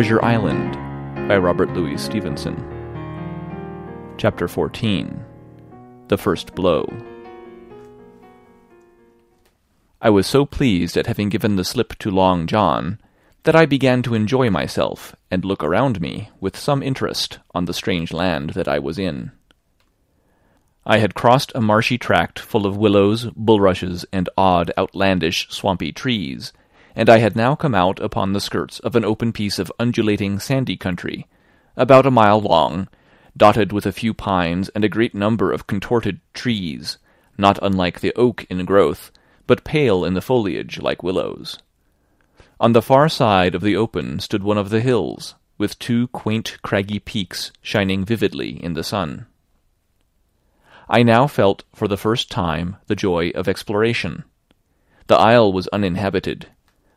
Treasure Island by Robert Louis Stevenson. Chapter 14 The First Blow. I was so pleased at having given the slip to Long John that I began to enjoy myself and look around me with some interest on the strange land that I was in. I had crossed a marshy tract full of willows, bulrushes, and odd, outlandish, swampy trees, and I had now come out upon the skirts of an open piece of undulating sandy country, about a mile long, dotted with a few pines and a great number of contorted trees, not unlike the oak in growth, but pale in the foliage like willows. On the far side of the open stood one of the hills, with two quaint craggy peaks shining vividly in the sun. I now felt for the first time the joy of exploration. The isle was uninhabited,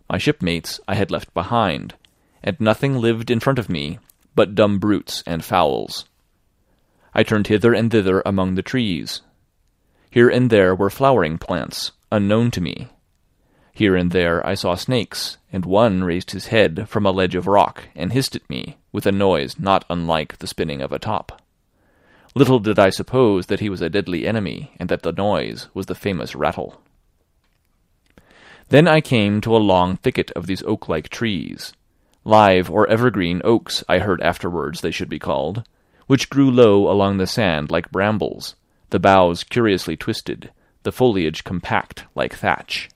my shipmates I had left behind, and nothing lived in front of me but dumb brutes and fowls. I turned hither and thither among the trees. Here and there were flowering plants, unknown to me. Here and there I saw snakes, and one raised his head from a ledge of rock and hissed at me with a noise not unlike the spinning of a top. Little did I suppose that he was a deadly enemy, and that the noise was the famous rattle. Then I came to a long thicket of these oak-like trees, live or evergreen oaks I heard afterwards they should be called, which grew low along the sand like brambles, the boughs curiously twisted, the foliage compact like thatch.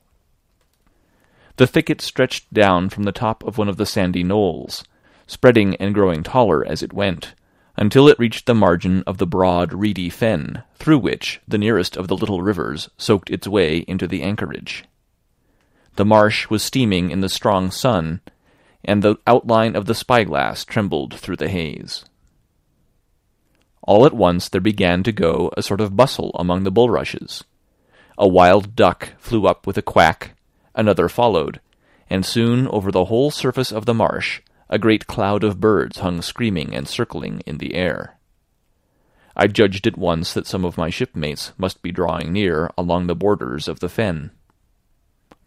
The thicket stretched down from the top of one of the sandy knolls, spreading and growing taller as it went, until it reached the margin of the broad, reedy fen, through which the nearest of the little rivers soaked its way into the anchorage. The marsh was steaming in the strong sun, and the outline of the spyglass trembled through the haze. All at once there began to go a sort of bustle among the bulrushes. A wild duck flew up with a quack, another followed, and soon over the whole surface of the marsh a great cloud of birds hung screaming and circling in the air. I judged at once that some of my shipmates must be drawing near along the borders of the fen.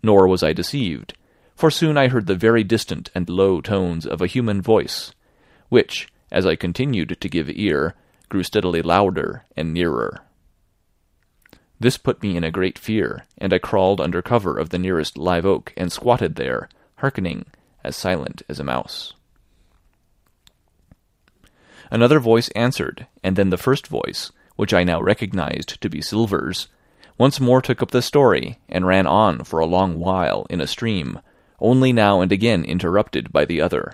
Nor was I deceived, for soon I heard the very distant and low tones of a human voice, which, as I continued to give ear, grew steadily louder and nearer. This put me in a great fear, and I crawled under cover of the nearest live oak and squatted there, hearkening, as silent as a mouse. Another voice answered, and then the first voice, which I now recognized to be Silver's, once more took up the story, and ran on for a long while in a stream, only now and again interrupted by the other.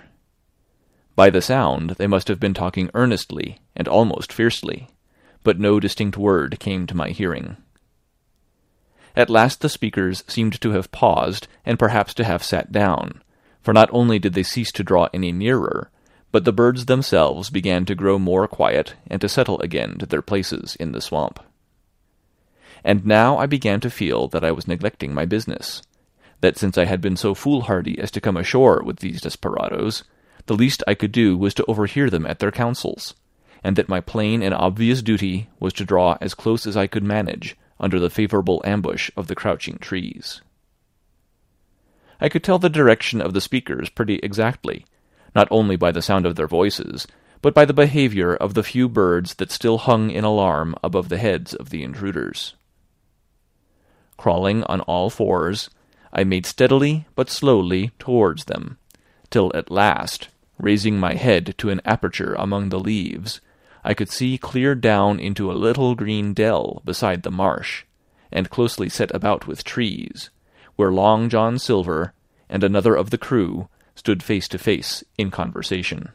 By the sound, they must have been talking earnestly and almost fiercely, but no distinct word came to my hearing. At last the speakers seemed to have paused, and perhaps to have sat down, for not only did they cease to draw any nearer, but the birds themselves began to grow more quiet and to settle again to their places in the swamp and now I began to feel that I was neglecting my business, that since I had been so foolhardy as to come ashore with these desperadoes, the least I could do was to overhear them at their councils, and that my plain and obvious duty was to draw as close as I could manage under the favourable ambush of the crouching trees. I could tell the direction of the speakers pretty exactly, not only by the sound of their voices, but by the behaviour of the few birds that still hung in alarm above the heads of the intruders. Crawling on all fours, I made steadily but slowly towards them, till at last, raising my head to an aperture among the leaves, I could see clear down into a little green dell beside the marsh, and closely set about with trees, where Long John Silver and another of the crew stood face to face in conversation.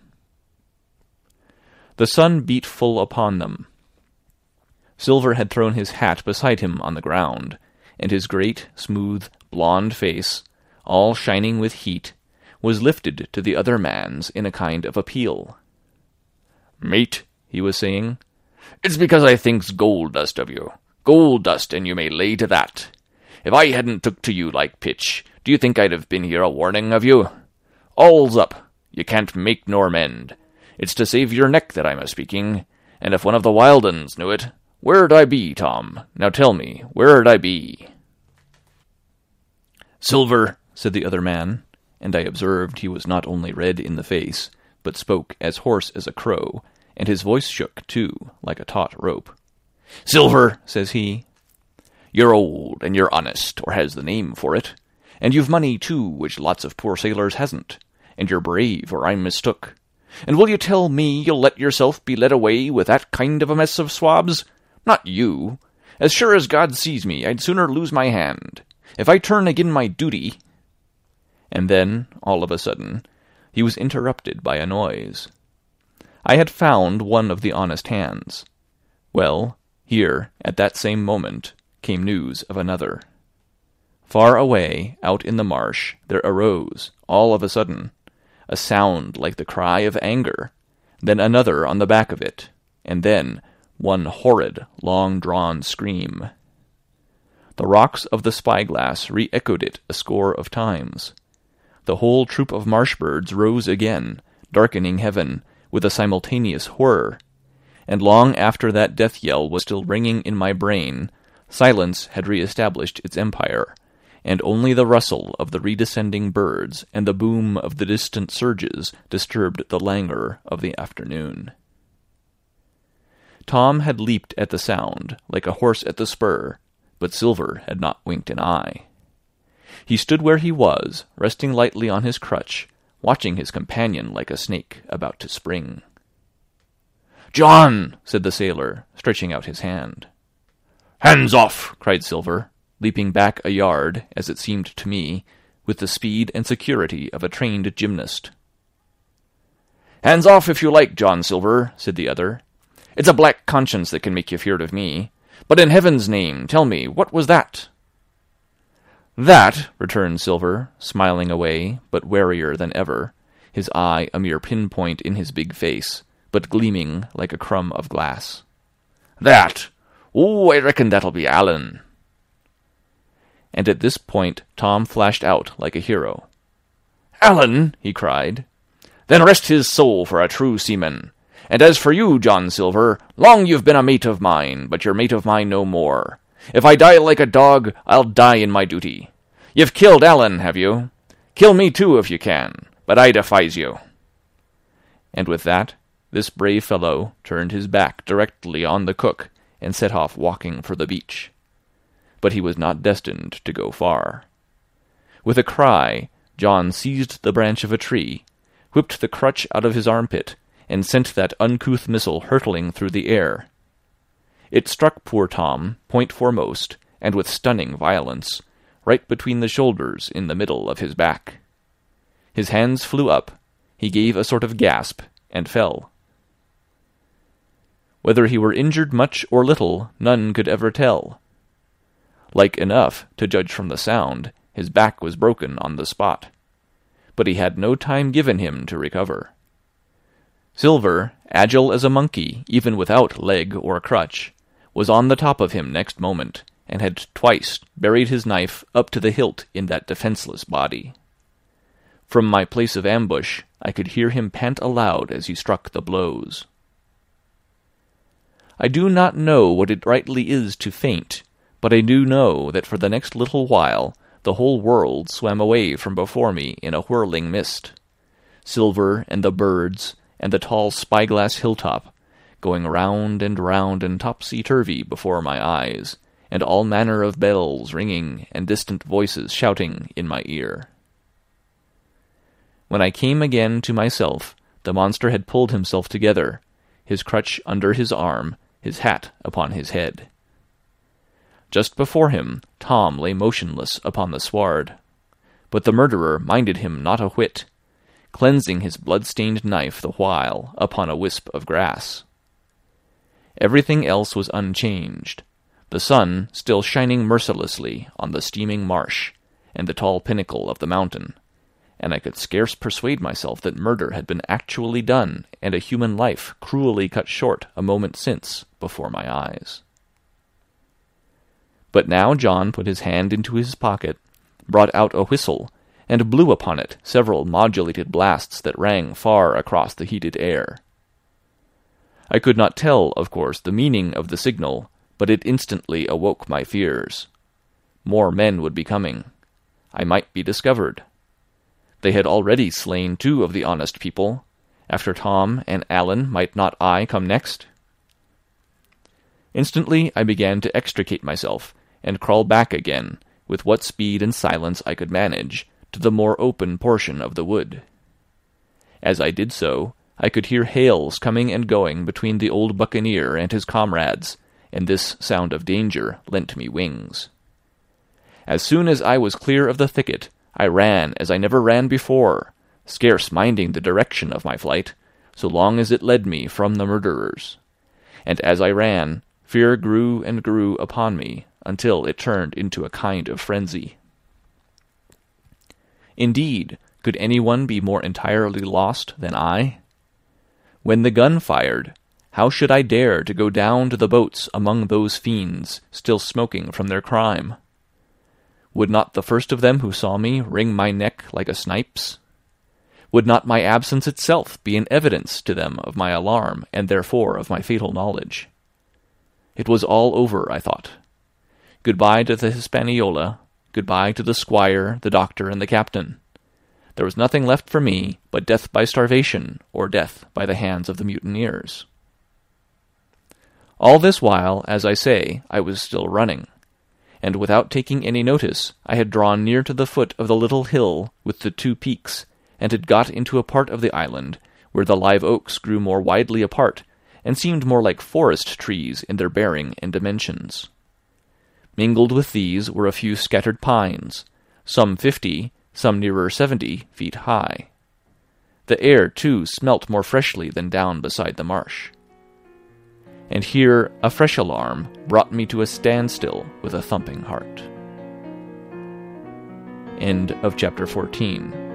The sun beat full upon them. Silver had thrown his hat beside him on the ground, and his great, smooth, blond face, all shining with heat, was lifted to the other man's in a kind of appeal. Mate, he was saying, it's because I thinks gold dust of you. Gold dust, and you may lay to that. If I hadn't took to you like pitch, do you think I'd have been here a warning of you? All's up. You can't make nor mend. It's to save your neck that I'm a speaking, and if one of the wild uns knew it, where'd I be, Tom? Now tell me, where'd I be? Silver, said the other man, and I observed he was not only red in the face, but spoke as hoarse as a crow, and his voice shook, too, like a taut rope. Silver, says he, you're old, and you're honest, or has the name for it, and you've money, too, which lots of poor sailors hasn't, and you're brave, or I'm mistook. And will you tell me you'll let yourself be led away with that kind of a mess of swabs? Not you. As sure as God sees me, I'd sooner lose my hand. If I turn agin my duty... And then, all of a sudden, he was interrupted by a noise. I had found one of the honest hands. Well, here, at that same moment, came news of another. Far away, out in the marsh, there arose, all of a sudden, a sound like the cry of anger, then another on the back of it, and then one horrid, long-drawn scream. The rocks of the spyglass re-echoed it a score of times. The whole troop of marsh birds rose again, darkening heaven, with a simultaneous whir, and long after that death yell was still ringing in my brain, silence had re-established its empire, and only the rustle of the redescending birds and the boom of the distant surges disturbed the languor of the afternoon. Tom had leaped at the sound, like a horse at the spur, but Silver had not winked an eye. He stood where he was, resting lightly on his crutch, watching his companion like a snake about to spring. John, said the sailor, stretching out his hand. Hands off, cried Silver, leaping back a yard, as it seemed to me, with the speed and security of a trained gymnast. Hands off if you like, John Silver, said the other. It's a black conscience that can make you feared of me. But in heaven's name, tell me, what was that? That, returned Silver, smiling away, but warier than ever, his eye a mere pinpoint in his big face, but gleaming like a crumb of glass. That! Oh, I reckon that'll be Allan. And at this point Tom flashed out like a hero. Allan! he cried. Then rest his soul for a true seaman. And as for you, John Silver, long you've been a mate of mine, but you're mate of mine no more. If I die like a dog, I'll die in my duty. You've killed Allan, have you? Kill me too if you can, but I defies you. And with that, this brave fellow turned his back directly on the cook and set off walking for the beach. But he was not destined to go far. With a cry, John seized the branch of a tree, whipped the crutch out of his armpit, and sent that uncouth missile hurtling through the air. It struck poor Tom, point foremost, and with stunning violence, right between the shoulders in the middle of his back. His hands flew up, he gave a sort of gasp, and fell. Whether he were injured much or little, none could ever tell. Like enough, to judge from the sound, his back was broken on the spot. But he had no time given him to recover. Silver, agile as a monkey, even without leg or crutch, was on the top of him next moment, and had twice buried his knife up to the hilt in that defenceless body. From my place of ambush I could hear him pant aloud as he struck the blows. I do not know what it rightly is to faint, but I do know that for the next little while the whole world swam away from before me in a whirling mist. Silver and the birds and the tall spyglass hilltop, going round and round and topsy-turvy before my eyes, and all manner of bells ringing and distant voices shouting in my ear. When I came again to myself, the monster had pulled himself together, his crutch under his arm, his hat upon his head. Just before him, Tom lay motionless upon the sward. But the murderer minded him not a whit, cleansing his blood-stained knife the while upon a wisp of grass. Everything else was unchanged, the sun still shining mercilessly on the steaming marsh and the tall pinnacle of the mountain, and I could scarce persuade myself that murder had been actually done and a human life cruelly cut short a moment since before my eyes. But now John put his hand into his pocket, brought out a whistle, and blew upon it several modulated blasts that rang far across the heated air. I could not tell, of course, the meaning of the signal, but it instantly awoke my fears. More men would be coming. I might be discovered. They had already slain two of the honest people. After Tom and Allan, might not I come next? Instantly I began to extricate myself, and crawl back again, with what speed and silence I could manage, to the more open portion of the wood. As I did so, I could hear hails coming and going between the old buccaneer and his comrades, and this sound of danger lent me wings. As soon as I was clear of the thicket, I ran as I never ran before, scarce minding the direction of my flight, so long as it led me from the murderers. And as I ran, fear grew and grew upon me until it turned into a kind of frenzy. Indeed, could any one be more entirely lost than I? When the gun fired, how should I dare to go down to the boats among those fiends still smoking from their crime? Would not the first of them who saw me wring my neck like a snipe's? Would not my absence itself be an evidence to them of my alarm, and therefore of my fatal knowledge? It was all over, I thought. Good-bye to the Hispaniola, good-bye to the squire, the doctor, and the captain. There was nothing left for me but death by starvation, or death by the hands of the mutineers. All this while, as I say, I was still running and without taking any notice, I had drawn near to the foot of the little hill with the two peaks, and had got into a part of the island where the live oaks grew more widely apart, and seemed more like forest trees in their bearing and dimensions. Mingled with these were a few scattered pines, some fifty, some nearer seventy feet high. The air, too, smelt more freshly than down beside the marsh and here a fresh alarm brought me to a standstill with a thumping heart. End of chapter 14.